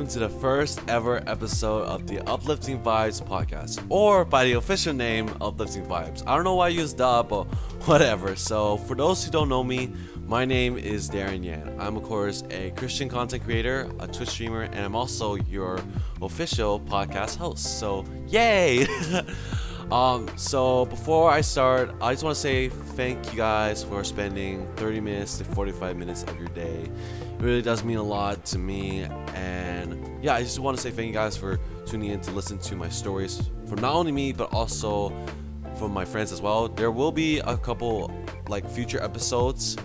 welcome to the first ever episode of the Uplifting Vibes podcast, or by the official name, Uplifting Vibes. I don't know why I use the, but whatever. So, for those who don't know me, my name is Darren Yan. I'm, of course, a Christian content creator, a Twitch streamer, and I'm also your official podcast host. So, yay! Um, so before I start, I just want to say thank you guys for spending 30 minutes to 45 minutes of your day. Really does mean a lot to me, and yeah, I just want to say thank you guys for tuning in to listen to my stories from not only me but also from my friends as well. There will be a couple like future episodes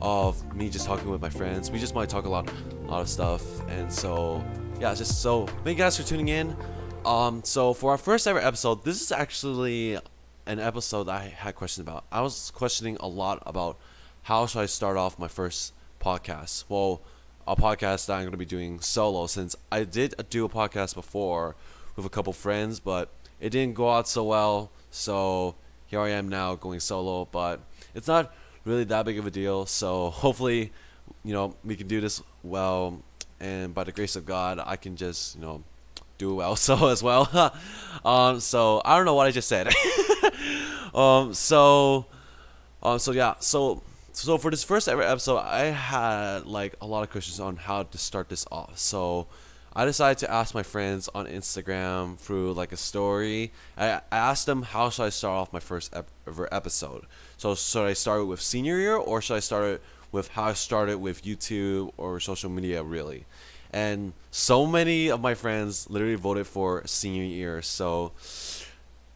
of me just talking with my friends. We just might talk a lot, a lot of stuff, and so yeah, just so thank you guys for tuning in. Um, so for our first ever episode, this is actually an episode I had questions about. I was questioning a lot about how should I start off my first podcast. Well, a podcast that I'm going to be doing solo since I did do a podcast before with a couple friends, but it didn't go out so well. So here I am now going solo, but it's not really that big of a deal. So hopefully, you know, we can do this well, and by the grace of God, I can just you know do well so as well. um, so I don't know what I just said. um, so, um, so yeah, so so for this first ever episode, I had like a lot of questions on how to start this off. So I decided to ask my friends on Instagram through like a story. I asked them how should I start off my first ever episode. So should I start with senior year or should I start it with how I started with YouTube or social media really? and so many of my friends literally voted for senior year. So,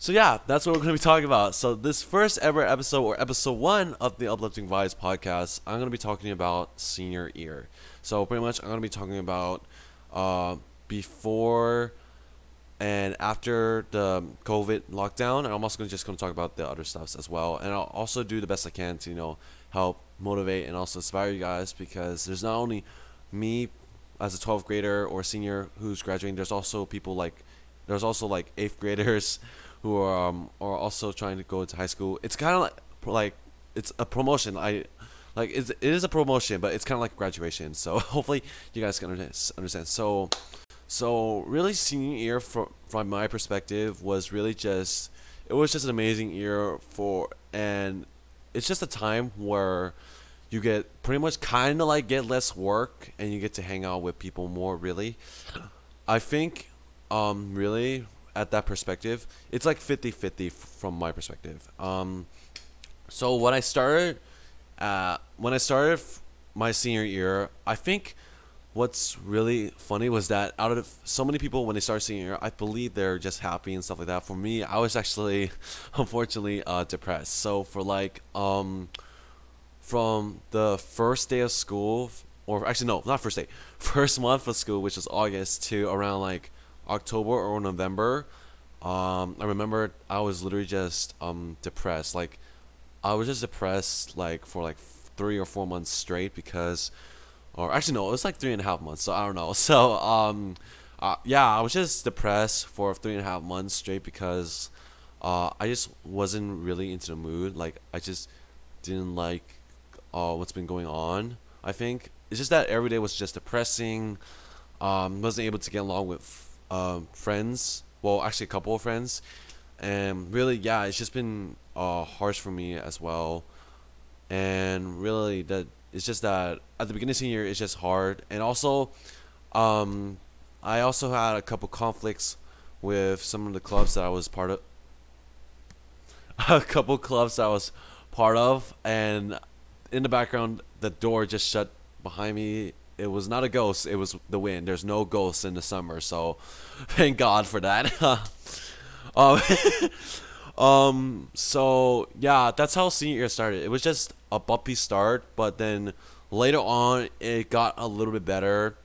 so yeah, that's what we're gonna be talking about. So this first ever episode or episode one of the Uplifting Vibes podcast, I'm gonna be talking about senior year. So pretty much, I'm gonna be talking about uh, before and after the COVID lockdown. And I'm also gonna just gonna talk about the other stuffs as well. And I'll also do the best I can to you know help motivate and also inspire you guys because there's not only me as a 12th grader or senior who's graduating, there's also people like there's also like eighth graders who are um, are also trying to go into high school. It's kind of like like it's a promotion. I like it's, it is a promotion, but it's kind of like graduation. So hopefully you guys can understand. So so really senior year from from my perspective was really just it was just an amazing year for and it's just a time where you get pretty much kind of like get less work and you get to hang out with people more really i think um really at that perspective it's like 50-50 from my perspective. Um so when i started uh when i started my senior year i think what's really funny was that out of so many people when they start senior year i believe they're just happy and stuff like that. For me i was actually unfortunately uh depressed. So for like um from the first day of school, or actually no, not first day, first month of school, which was August, to around like October or November. Um, I remember I was literally just um depressed. Like, I was just depressed like for like three or four months straight because, or actually no, it was like three and a half months. So I don't know. So um, uh, yeah, I was just depressed for three and a half months straight because, uh, I just wasn't really into the mood. Like I just didn't like uh, what's been going on. I think it's just that every day was just depressing. Um, wasn't able to get along with uh, friends. Well, actually, a couple of friends, and really, yeah, it's just been uh, harsh for me as well. And really, that it's just that at the beginning of senior it's just hard. And also, um, I also had a couple conflicts with some of the clubs that I was part of. a couple clubs I was part of, and in the background, the door just shut behind me. It was not a ghost. It was the wind. There's no ghosts in the summer, so thank God for that. um, um, so yeah, that's how senior year started. It was just a bumpy start, but then later on, it got a little bit better,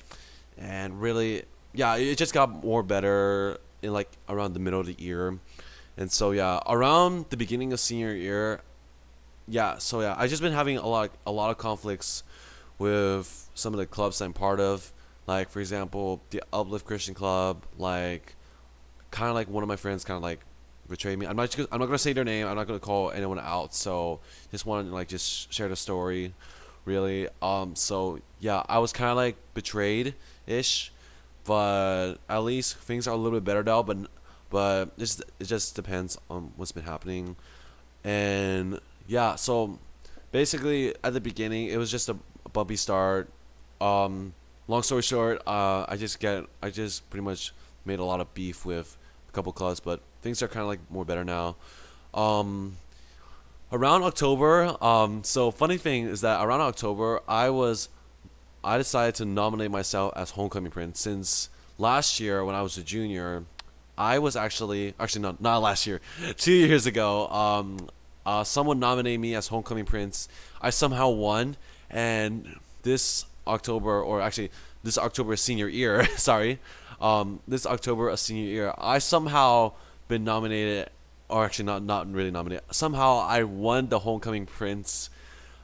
and really, yeah, it just got more better in like around the middle of the year. And so yeah, around the beginning of senior year, yeah, so yeah, I've just been having a lot, a lot of conflicts with some of the clubs I'm part of. Like for example, the Uplift Christian Club. Like, kind of like one of my friends kind of like betrayed me. I'm not, I'm not gonna say their name. I'm not gonna call anyone out. So just want to like just share the story, really. Um, so yeah, I was kind of like betrayed ish but at least things are a little bit better now. But but it's, it just depends on what's been happening, and yeah. So basically, at the beginning, it was just a bumpy start. Um, long story short, uh, I just get I just pretty much made a lot of beef with a couple clubs, but things are kind of like more better now. Um, around October, um, so funny thing is that around October, I was I decided to nominate myself as homecoming prince since last year when I was a junior. I was actually actually not not last year, two years ago. Um, uh, someone nominated me as homecoming prince. I somehow won, and this October or actually this October senior year, sorry, um, this October a senior year, I somehow been nominated, or actually not not really nominated. Somehow I won the homecoming prince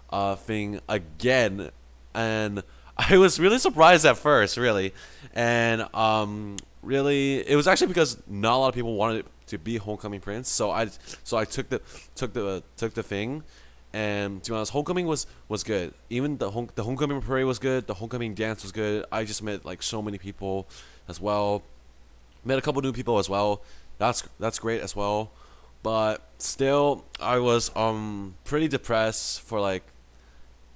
uh, thing again, and I was really surprised at first, really, and um, really it was actually because not a lot of people wanted to be homecoming prince, so I so I took the took the took the thing. And to be honest, homecoming was was good. Even the home, the homecoming parade was good. The homecoming dance was good. I just met like so many people as well. Met a couple new people as well. That's that's great as well. But still, I was um pretty depressed for like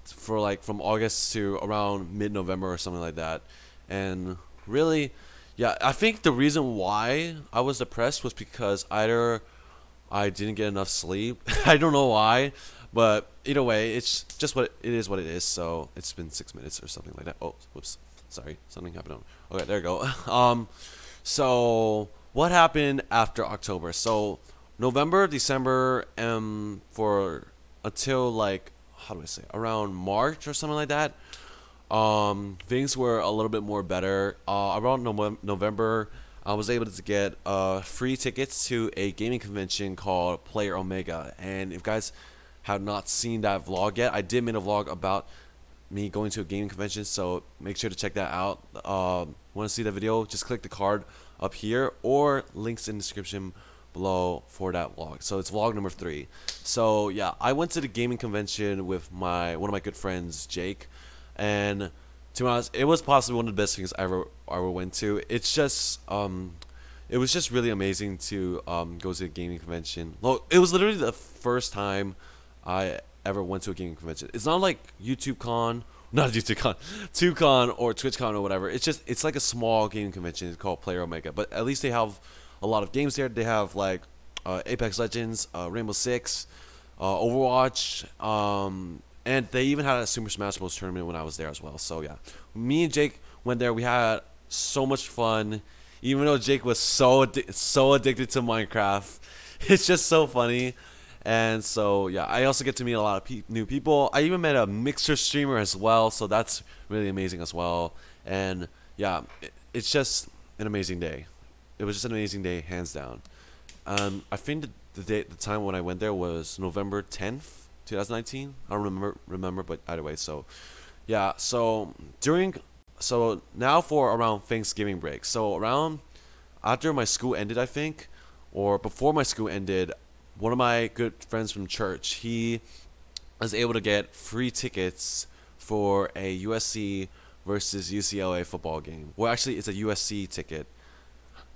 for like from August to around mid November or something like that. And really, yeah, I think the reason why I was depressed was because either I didn't get enough sleep. I don't know why, but either way, it's just what it is. What it is. So it's been six minutes or something like that. Oh, whoops. Sorry, something happened. Okay, there you go. Um, so what happened after October? So November, December, um, for until like how do I say around March or something like that. Um, things were a little bit more better. Uh, around no- November, I was able to get uh, free tickets to a gaming convention called Player Omega. And if guys have not seen that vlog yet, I did make a vlog about me going to a gaming convention, so make sure to check that out. Uh, Want to see the video? Just click the card up here or links in the description below for that vlog. So it's vlog number three. So yeah, I went to the gaming convention with my one of my good friends, Jake, and to be honest, it was possibly one of the best things I ever I ever went to. It's just um, it was just really amazing to um, go to a gaming convention. Well, it was literally the first time I ever went to a gaming convention. It's not like YouTube Con, not YouTube Con, TubeCon or TwitchCon or whatever. It's just it's like a small gaming convention. It's called Player Omega, but at least they have a lot of games there. They have like uh, Apex Legends, uh, Rainbow Six, uh, Overwatch, um, and they even had a Super Smash Bros. tournament when I was there as well. So yeah, me and Jake went there. We had so much fun. Even though Jake was so addi- so addicted to Minecraft, it's just so funny. And so yeah, I also get to meet a lot of pe- new people. I even met a mixer streamer as well, so that's really amazing as well. And yeah, it, it's just an amazing day. It was just an amazing day, hands down. Um, I think the, the date, the time when I went there was November tenth, 2019. I don't remember remember, but either way. So yeah, so during so now for around Thanksgiving break. So around after my school ended, I think, or before my school ended, one of my good friends from church, he was able to get free tickets for a USC versus UCLA football game. Well, actually, it's a USC ticket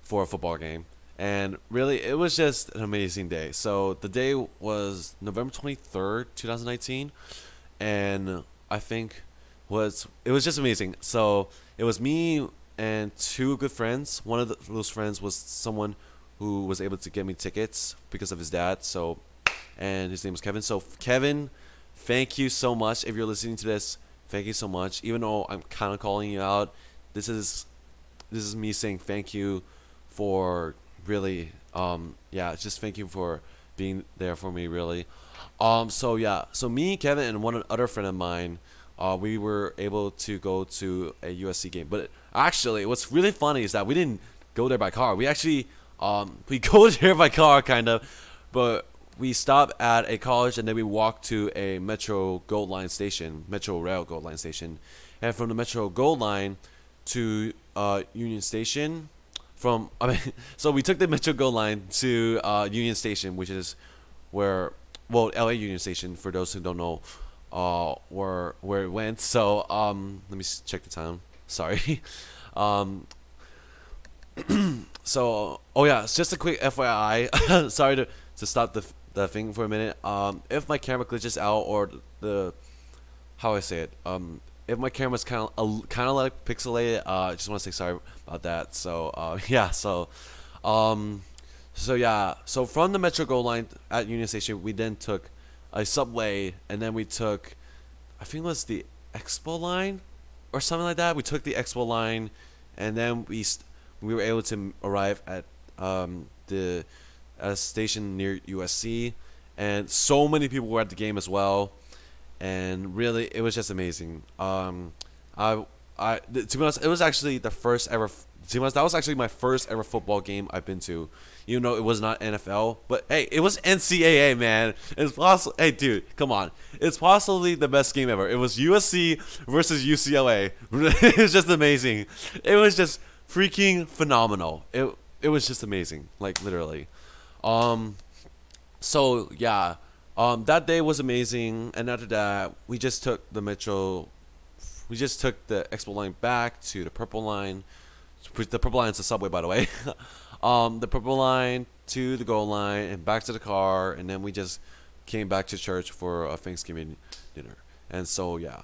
for a football game. And really, it was just an amazing day. So the day was November 23rd, 2019. And I think was it was just amazing. So it was me and two good friends. One of the, those friends was someone who was able to get me tickets because of his dad. So, and his name was Kevin. So, Kevin, thank you so much. If you're listening to this, thank you so much. Even though I'm kind of calling you out, this is this is me saying thank you for really, um, yeah, just thank you for being there for me, really. Um, so yeah, so me, Kevin, and one other friend of mine, uh, we were able to go to a USC game. But actually, what's really funny is that we didn't go there by car. We actually um, we go there by car, kind of, but we stop at a college and then we walk to a Metro Gold Line station, Metro Rail Gold Line station, and from the Metro Gold Line to uh, Union Station. From I mean, so we took the Metro Gold Line to uh, Union Station, which is where well, LA Union Station. For those who don't know, uh, where where it went. So um, let me check the time. Sorry. um, so oh yeah, it's just a quick FYI. Sorry to to stop the the thing for a minute. Um, if my camera glitches out or the how I say it, um, if my camera's kind of kind of like pixelated, uh, I just want to say sorry about that. So uh, yeah, so um, so yeah, so from the Metro Gold Line at Union Station, we then took a subway, and then we took, I think it was the Expo line, or something like that. We took the Expo line, and then we we were able to arrive at um, the at a station near USC, and so many people were at the game as well, and really it was just amazing. Um, I I to be honest, it was actually the first ever. To be honest, that was actually my first ever football game I've been to. You know, it was not NFL, but hey, it was NCAA, man. It's possible. Hey, dude, come on. It's possibly the best game ever. It was USC versus UCLA. it was just amazing. It was just freaking phenomenal. It it was just amazing, like literally. Um, so yeah, um, that day was amazing, and after that, we just took the metro. We just took the Expo line back to the Purple line. The Purple line is the subway, by the way. um, the Purple line to the Gold line and back to the car, and then we just came back to church for a Thanksgiving dinner. And so yeah,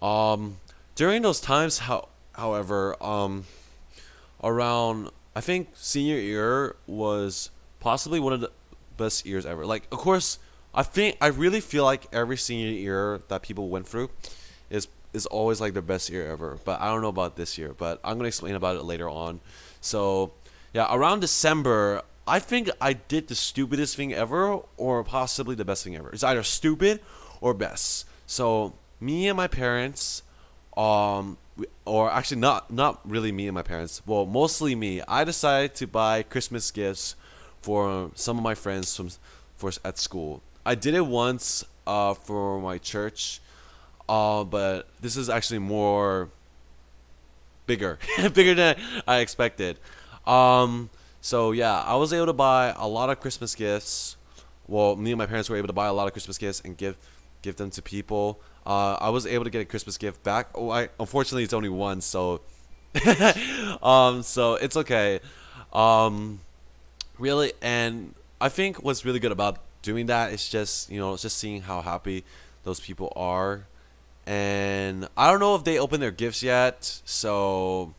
um, during those times, how however, um, around I think senior year was possibly one of the best years ever. Like, of course, I think I really feel like every senior year that people went through is is always like the best year ever. But I don't know about this year. But I'm gonna explain about it later on. So, yeah, around December, I think I did the stupidest thing ever, or possibly the best thing ever. It's either stupid or best. So, me and my parents, um, or actually not not really me and my parents. Well, mostly me. I decided to buy Christmas gifts for some of my friends from for at school. I did it once uh, for my church, uh, but this is actually more bigger, bigger than I expected. Um, so yeah, I was able to buy a lot of Christmas gifts. Well, me and my parents were able to buy a lot of Christmas gifts and give give them to people. Uh, I was able to get a Christmas gift back. Oh, I unfortunately it's only one, so um, so it's okay. Um, really, and I think what's really good about doing that is just you know just seeing how happy those people are, and I don't know if they opened their gifts yet, so.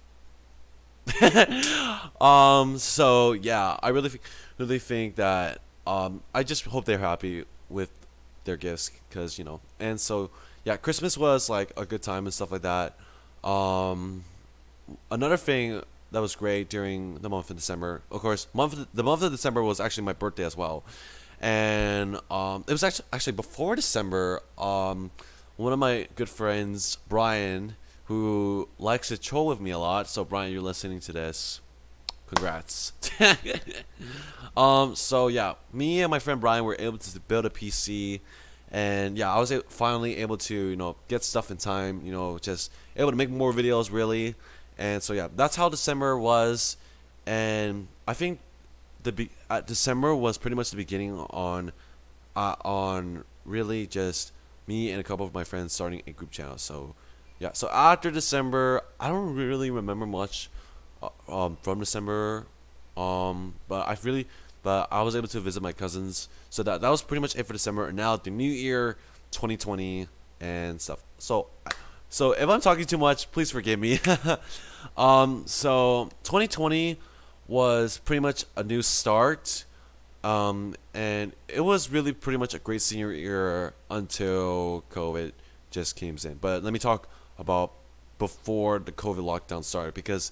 um. So yeah, I really, really think that um. I just hope they're happy with their gifts because you know, and so yeah, Christmas was like a good time and stuff like that. Um, another thing that was great during the month of December, of course, month the month of December was actually my birthday as well, and um, it was actually actually before December. Um, one of my good friends, Brian, who likes to troll with me a lot. So Brian, you're listening to this. Congrats. um, so yeah, me and my friend Brian were able to build a PC and yeah, I was finally able to you know get stuff in time. You know, just able to make more videos really, and so yeah, that's how December was, and I think the be- uh, December was pretty much the beginning on, uh, on really just me and a couple of my friends starting a group channel. So yeah, so after December, I don't really remember much, uh, um, from December, um, but I really but I was able to visit my cousins. So that that was pretty much it for December. And now the new year, 2020 and stuff. So so if I'm talking too much, please forgive me. um, so 2020 was pretty much a new start. Um, and it was really pretty much a great senior year until COVID just came in. But let me talk about before the COVID lockdown started because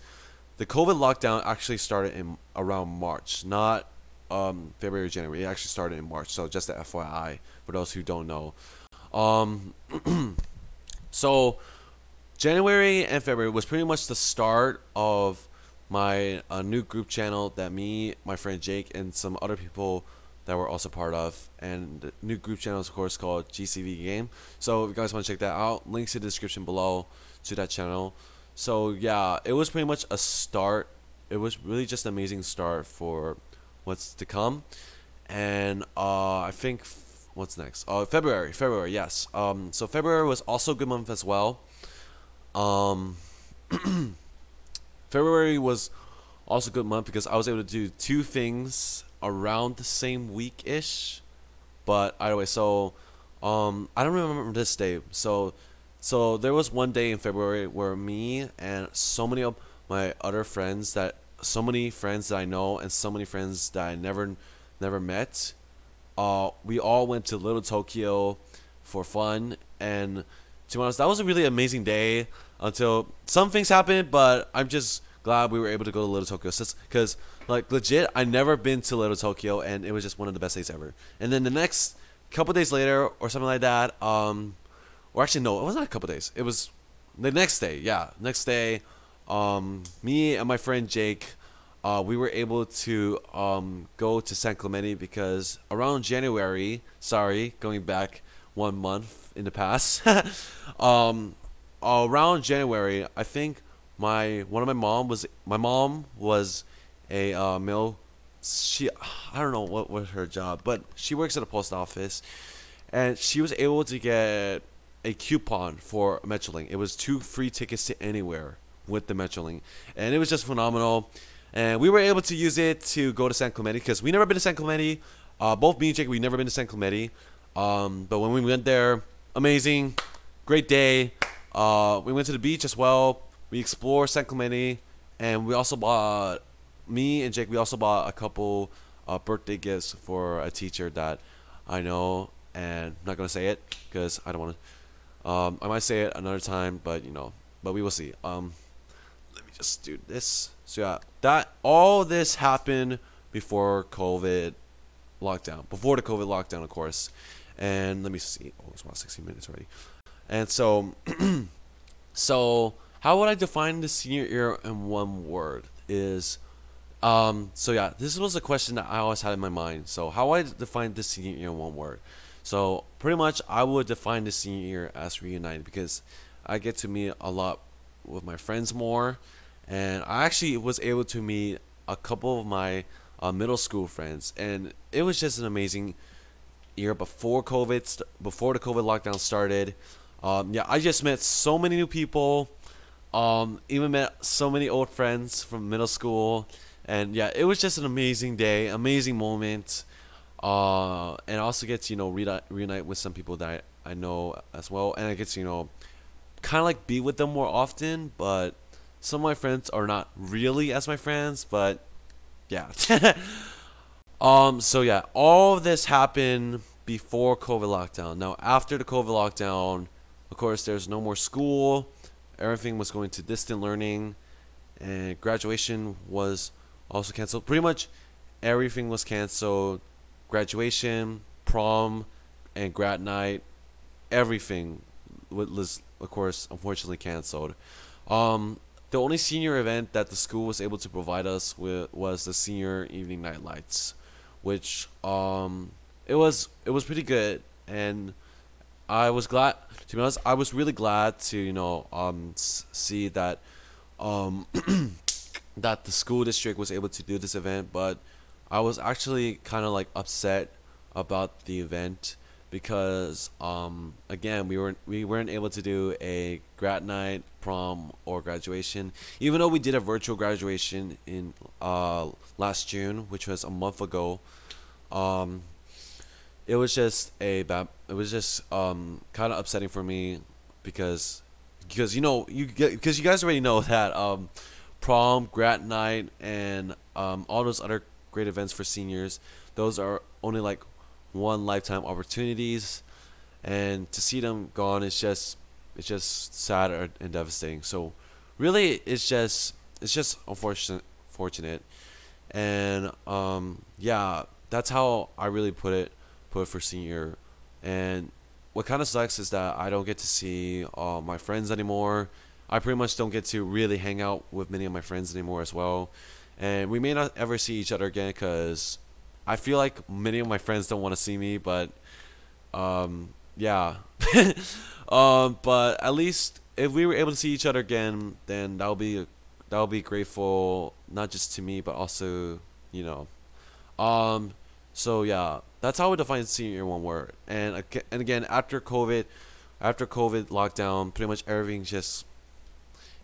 the COVID lockdown actually started in around March, not um, February, January. It actually started in March. So just the FYI for those who don't know. Um, so January and February was pretty much the start of my uh, new group channel that me, my friend Jake, and some other people that were also part of. And the new group channel is of course called GCV Game. So if you guys want to check that out, links in the description below to that channel. So yeah, it was pretty much a start. It was really just an amazing start for what's to come. And uh, I think what's next? Uh, February. February, yes. Um, so February was also a good month as well. Um, February was also a good month because I was able to do two things around the same week ish. But either way, so um, I don't remember this day. So so there was one day in February where me and so many of my other friends that so many friends that I know and so many friends that I never never met. Uh, we all went to Little Tokyo for fun, and to be honest, that was a really amazing day until some things happened. But I'm just glad we were able to go to Little Tokyo because, like, legit, I never been to Little Tokyo, and it was just one of the best days ever. And then the next couple days later, or something like that, um, or actually no, it was not a couple days. It was the next day. Yeah, next day um, me and my friend Jake, uh, we were able to um, go to San Clemente because around January, sorry, going back one month in the past, um, around January, I think my one of my mom was my mom was a uh, mill. She I don't know what was her job, but she works at a post office, and she was able to get a coupon for Metrolink. It was two free tickets to anywhere with the Metrolink, and it was just phenomenal. And we were able to use it to go to San Clemente because we never been to San Clemente. Uh, both me and Jake, we never been to San Clemente. Um, but when we went there, amazing, great day. Uh, we went to the beach as well. We explored San Clemente, and we also bought me and Jake. We also bought a couple uh, birthday gifts for a teacher that I know, and I'm not gonna say it because I don't want to. Um, I might say it another time, but you know, but we will see. Um, just do this. So yeah, that all this happened before COVID lockdown, before the COVID lockdown, of course. And let me see. Oh, it's about 16 minutes already. And so, so how would I define the senior year in one word? Is um, so yeah, this was a question that I always had in my mind. So how I define the senior year in one word? So pretty much, I would define the senior year as reunited because I get to meet a lot with my friends more and I actually was able to meet a couple of my uh, middle school friends, and it was just an amazing year before COVID, st- before the COVID lockdown started. Um, yeah, I just met so many new people. Um, even met so many old friends from middle school, and yeah, it was just an amazing day, amazing moment. Uh, and also get to you know reunite, reunite with some people that I, I know as well, and I get to you know kind of like be with them more often, but some of my friends are not really as my friends, but yeah. um. So yeah, all this happened before COVID lockdown. Now after the COVID lockdown, of course, there's no more school. Everything was going to distant learning, and graduation was also canceled. Pretty much everything was canceled. Graduation, prom, and grad night, everything was, of course, unfortunately canceled. Um, the only senior event that the school was able to provide us with was the senior evening night lights, which um it was it was pretty good. And I was glad to be honest I was really glad to you know um see that um that the school district was able to do this event. But I was actually kind of like upset about the event because um, again we weren't we weren't able to do a grad night, prom, or graduation. Even though we did a virtual graduation in uh, last June, which was a month ago, um, it was just a bad. It was just um, kind of upsetting for me because because you know you because you guys already know that um, prom, grad night, and um, all those other great events for seniors. Those are only like one lifetime opportunities, and to see them gone is just it's just sad and devastating. So really, it's just it's just unfortunate, fortunate, and um, yeah, that's how I really put it put it for senior. And what kind of sucks is that I don't get to see uh, my friends anymore. I pretty much don't get to really hang out with many of my friends anymore as well. And we may not ever see each other again because I feel like many of my friends don't want to see me, but um, yeah. um, but at least if we were able to see each other again, then that would be that would be grateful not just to me but also you know. Um, so yeah, that's how we define senior in one word. And and again, after COVID, after COVID lockdown, pretty much everything just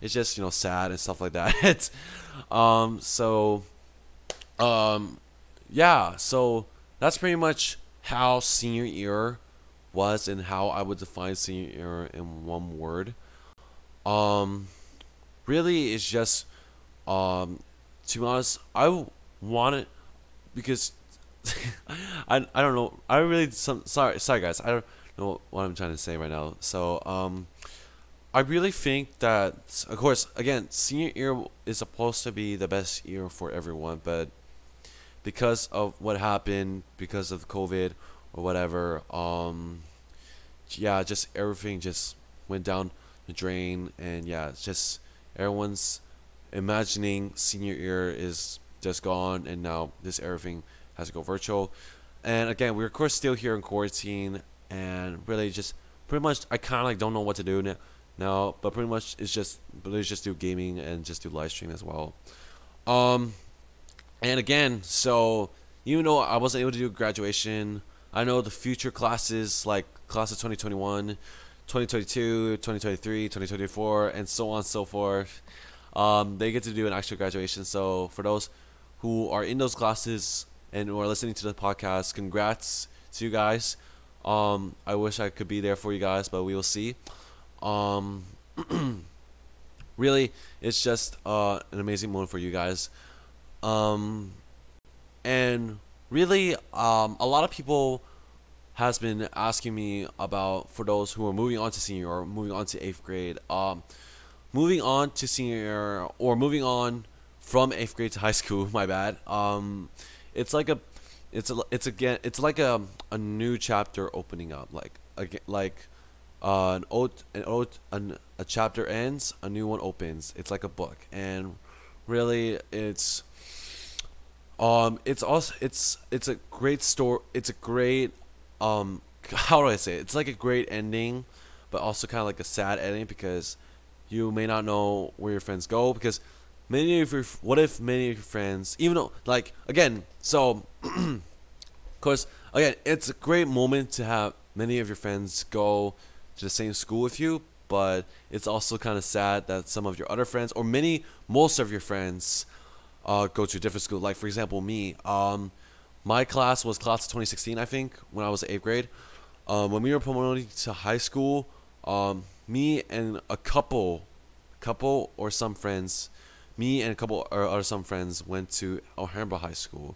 it's just you know sad and stuff like that. um, so, um, yeah, so that's pretty much how senior year was and how I would define senior year in one word. Um, really, it's just um, to be honest, I wanted because I, I don't know. I really some sorry sorry guys. I don't know what I'm trying to say right now. So um, I really think that of course again senior year is supposed to be the best year for everyone, but because of what happened because of COVID or whatever, um, yeah, just everything just went down the drain, and yeah, just everyone's imagining senior year is just gone, and now this everything has to go virtual. And again, we're of course still here in quarantine, and really just pretty much I kind of like don't know what to do now. Now, but pretty much it's just let's just do gaming and just do live stream as well. Um, and again, so even though I wasn't able to do graduation, I know the future classes like class of 2021, 2022, 2023, 2024, and so on and so forth. Um, they get to do an actual graduation. So for those who are in those classes and who are listening to the podcast, congrats to you guys. Um, I wish I could be there for you guys, but we will see. Um, really, it's just uh, an amazing moment for you guys. Um, and really, um, a lot of people has been asking me about for those who are moving on to senior or moving on to eighth grade. Um, moving on to senior or moving on from eighth grade to high school. My bad. Um, it's like a, it's a, it's again, it's like a, a new chapter opening up. Like, again, like, uh, an old, an old, an, a chapter ends, a new one opens. It's like a book, and really, it's, um, it's also, it's, it's a great story. It's a great, um, how do I say it? It's like a great ending, but also kind of like a sad ending because you may not know where your friends go because many of your what if many of your friends even though like again so of course again it's a great moment to have many of your friends go to the same school with you but it's also kind of sad that some of your other friends or many most of your friends uh, go to a different school like for example me um, my class was class of 2016 i think when i was eighth grade. Um, when we were promoting to high school um, me and a couple couple or some friends me and a couple or, or some friends went to Alhambra High School,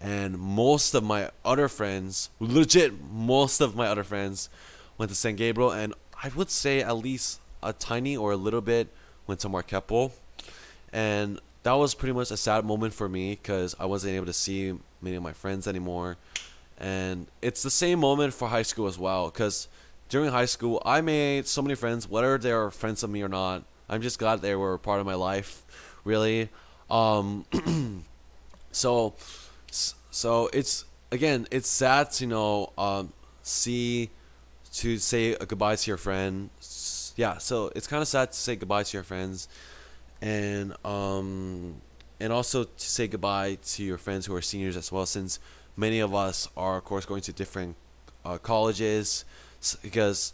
and most of my other friends, legit, most of my other friends, went to San Gabriel, and I would say at least a tiny or a little bit went to Mark Keppel, and that was pretty much a sad moment for me because I wasn't able to see many of my friends anymore, and it's the same moment for high school as well because during high school I made so many friends, whether they're friends of me or not. I'm just glad they were part of my life really. Um, so, so it's again, it's sad to you know um, see to say a goodbye to your friend. Yeah, so it's kind of sad to say goodbye to your friends, and um, and also to say goodbye to your friends who are seniors as well, since many of us are of course going to different uh, colleges, because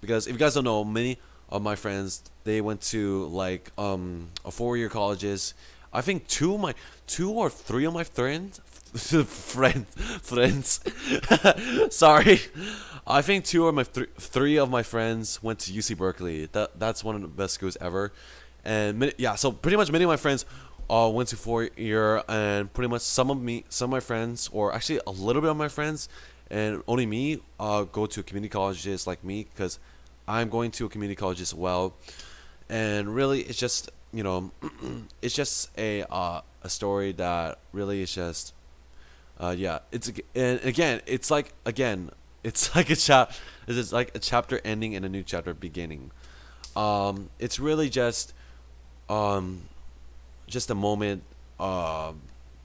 because if you guys don't know, many of my friends they went to like um a four year colleges. I think two of my two or three of my friends friends friends. Sorry. I think two of my th- three of my friends went to uc berkeley. That that's one of the best schools ever. And many, yeah so pretty much many of my friends uh, went to four year and pretty much some of me some of my friends or actually a little bit of my friends and only me uh, go to community colleges like me because i'm going to a community college as well. And really it's just you know it's just a uh, a story that really is just uh, yeah it's and again it's like again it's like a chap it's like a chapter ending and a new chapter beginning. Um, it's really just um, just a moment um,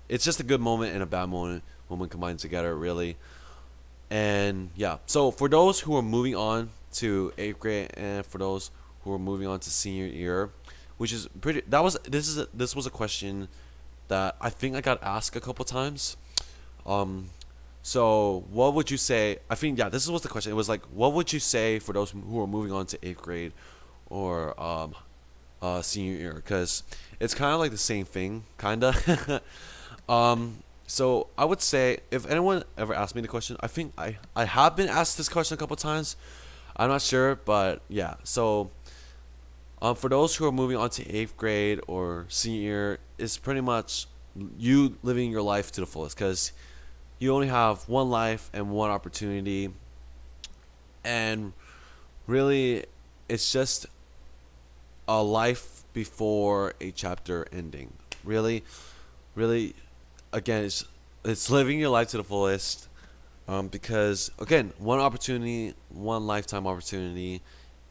it's just a good moment and a bad moment moment combined together really and yeah so for those who are moving on to eighth grade and for those who are moving on to senior year, which is pretty. That was this is a, this was a question that I think I got asked a couple times. Um, so what would you say? I think yeah, this was the question. It was like, what would you say for those who are moving on to eighth grade, or um, uh, senior year because it's kind of like the same thing, kinda. um, so I would say if anyone ever asked me the question, I think I I have been asked this question a couple times. I'm not sure, but yeah. So, um, for those who are moving on to eighth grade or senior year, it's pretty much you living your life to the fullest because you only have one life and one opportunity, and really, it's just a life before a chapter ending. Really, really, again, it's it's living your life to the fullest. Um, because again, one opportunity, one lifetime opportunity.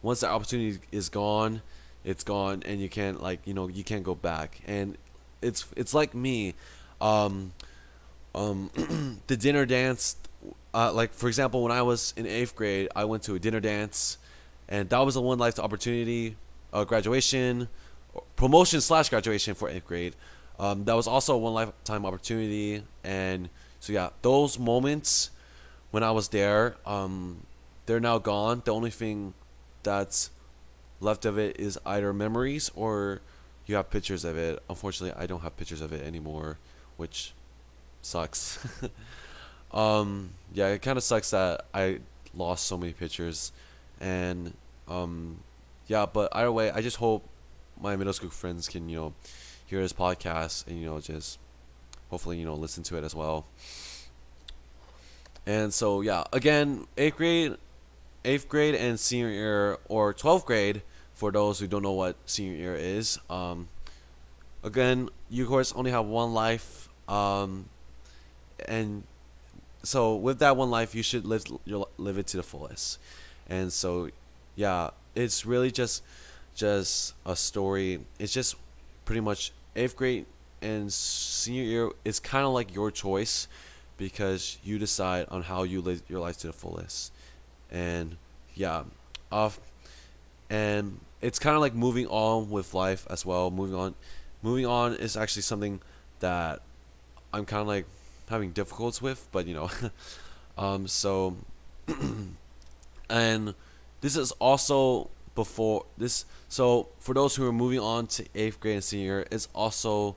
Once the opportunity is gone, it's gone, and you can't like you know you can't go back. And it's it's like me, um, um, the dinner dance. Uh, like for example, when I was in eighth grade, I went to a dinner dance, and that was a one life opportunity, uh, graduation, promotion slash graduation for eighth grade. Um, that was also a one lifetime opportunity, and so yeah, those moments when I was there, um, they're now gone. The only thing that's left of it is either memories or you have pictures of it. Unfortunately, I don't have pictures of it anymore, which sucks. um, yeah, it kind of sucks that I lost so many pictures, and um, yeah. But either way, I just hope my middle school friends can you know hear this podcast and you know just hopefully you know listen to it as well. And so yeah, again, eighth grade, eighth grade and senior year or twelfth grade for those who don't know what senior year is. Um, again, you of course only have one life, um, and so with that one life, you should live your live it to the fullest. And so, yeah, it's really just just a story. It's just pretty much eighth grade and senior year. It's kind of like your choice because you decide on how you live your life to the fullest. And yeah, off and it's kind of like moving on with life as well. Moving on, moving on is actually something that I'm kind of like having difficulties with, but you know, um, so and this is also before this. So for those who are moving on to eighth grade and senior, it's also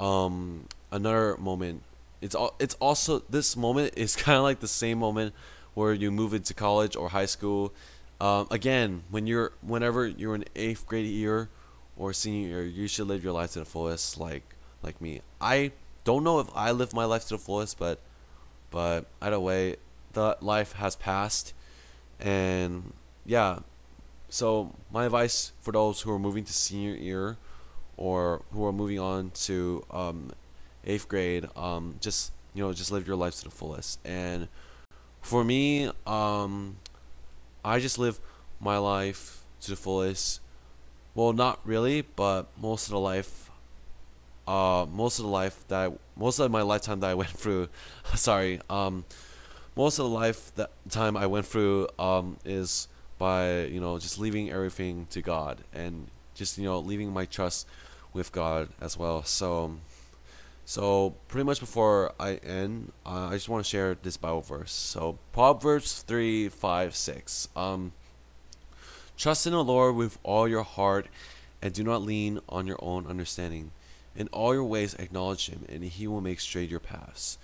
um another moment it's all it's also this moment is kind of like the same moment where you move into college or high school. Um, again, when you're whenever you're in eighth grade year or senior year, you should live your life to the fullest, like like me. I don't know if I live my life to the fullest, but but either way, the life has passed, and yeah. So my advice for those who are moving to senior year, or who are moving on to um, eighth grade, um, just you know, just live your life to the fullest. And for me, um, I just live my life to the fullest. Well, not really, but most of the life, uh, most of the life that I, most of my lifetime that I went through, sorry, um, most of the life that time I went through, um, is by you know just leaving everything to God and just you know leaving my trust with God as well. So so pretty much before I end, uh, I just want to share this Bible verse. So Proverbs three five six. Um, trust in the Lord with all your heart, and do not lean on your own understanding. In all your ways acknowledge Him, and He will make straight your paths.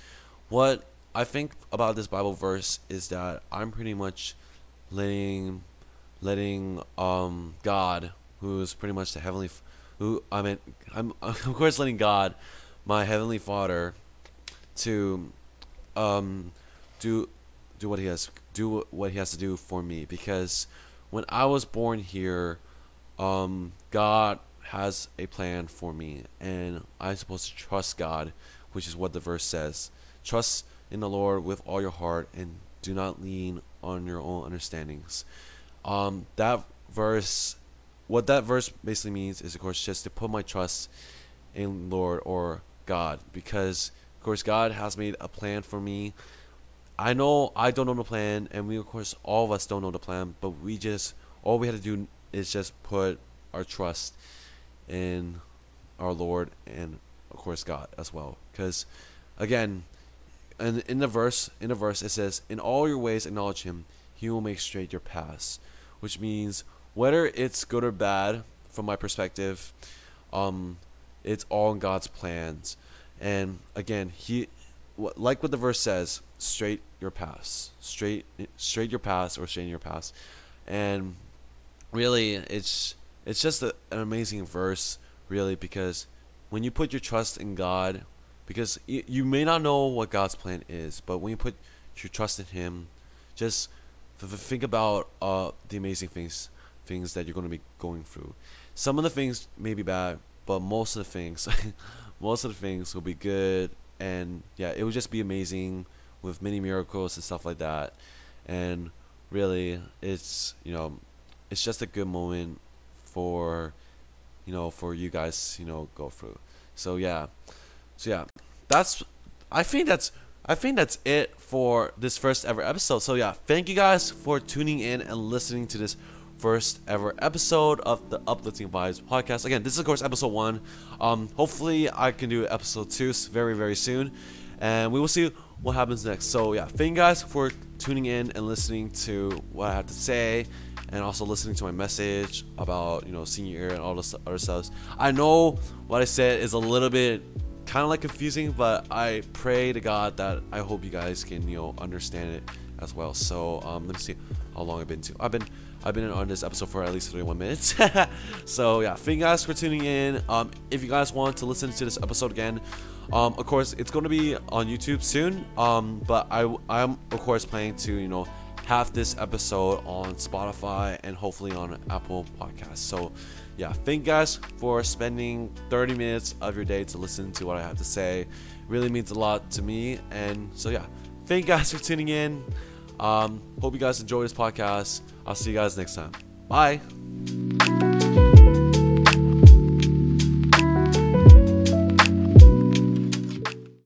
What I think about this Bible verse is that I'm pretty much letting letting um God, who is pretty much the heavenly, who I mean, I'm of course letting God my heavenly Father to um, do do what he has do what he has to do for me because when I was born here, um, God has a plan for me, and I'm supposed to trust God, which is what the verse says. Trust in the Lord with all your heart, and do not lean on your own understandings. Um, that verse, what that verse basically means is, of course, just to put my trust in Lord or God because of course God has made a plan for me. I know I don't know the plan and we of course all of us don't know the plan, but we just all we had to do is just put our trust in our Lord and of course God as well. Because again, and in the verse in the verse it says, In all your ways acknowledge him, he will make straight your paths. Which means whether it's good or bad from my perspective, um, it's all in God's plans. And again, he, like what the verse says, straight your paths, straight, straight your paths or straighten your paths, and really, it's it's just a, an amazing verse, really, because when you put your trust in God, because you, may not know what God's plan is, but when you put your trust in Him, just think about uh, the amazing things things that you're going to be going through. Some of the things may be bad, but most of the things, most of the things will be good, and yeah, it will just be amazing with many miracles and stuff like that. And really, it's you know, it's just a good moment for you know for you guys you know go through. So yeah, so yeah, that's I think that's I think that's it for this first ever episode. So yeah, thank you guys for tuning in and listening to this first ever episode of the Uplifting Vibes podcast. Again, this is of course episode one. Um, hopefully I can do episode two very very soon, and we will see what happens next. So yeah, thank you guys for tuning in and listening to what I have to say, and also listening to my message about you know senior year and all this other stuff. I know what I said is a little bit kind of like confusing, but I pray to God that I hope you guys can you know understand it as well. So um, let me see how long I've been to. I've been I've been on this episode for at least 31 minutes. so yeah, thank you guys for tuning in. Um, if you guys want to listen to this episode again, um, of course it's going to be on YouTube soon. Um, but I I'm of course planning to you know have this episode on Spotify and hopefully on Apple Podcasts. So yeah, thank you guys for spending 30 minutes of your day to listen to what I have to say. really means a lot to me. And so yeah, thank you guys for tuning in. Um, hope you guys enjoy this podcast. I'll see you guys next time. Bye.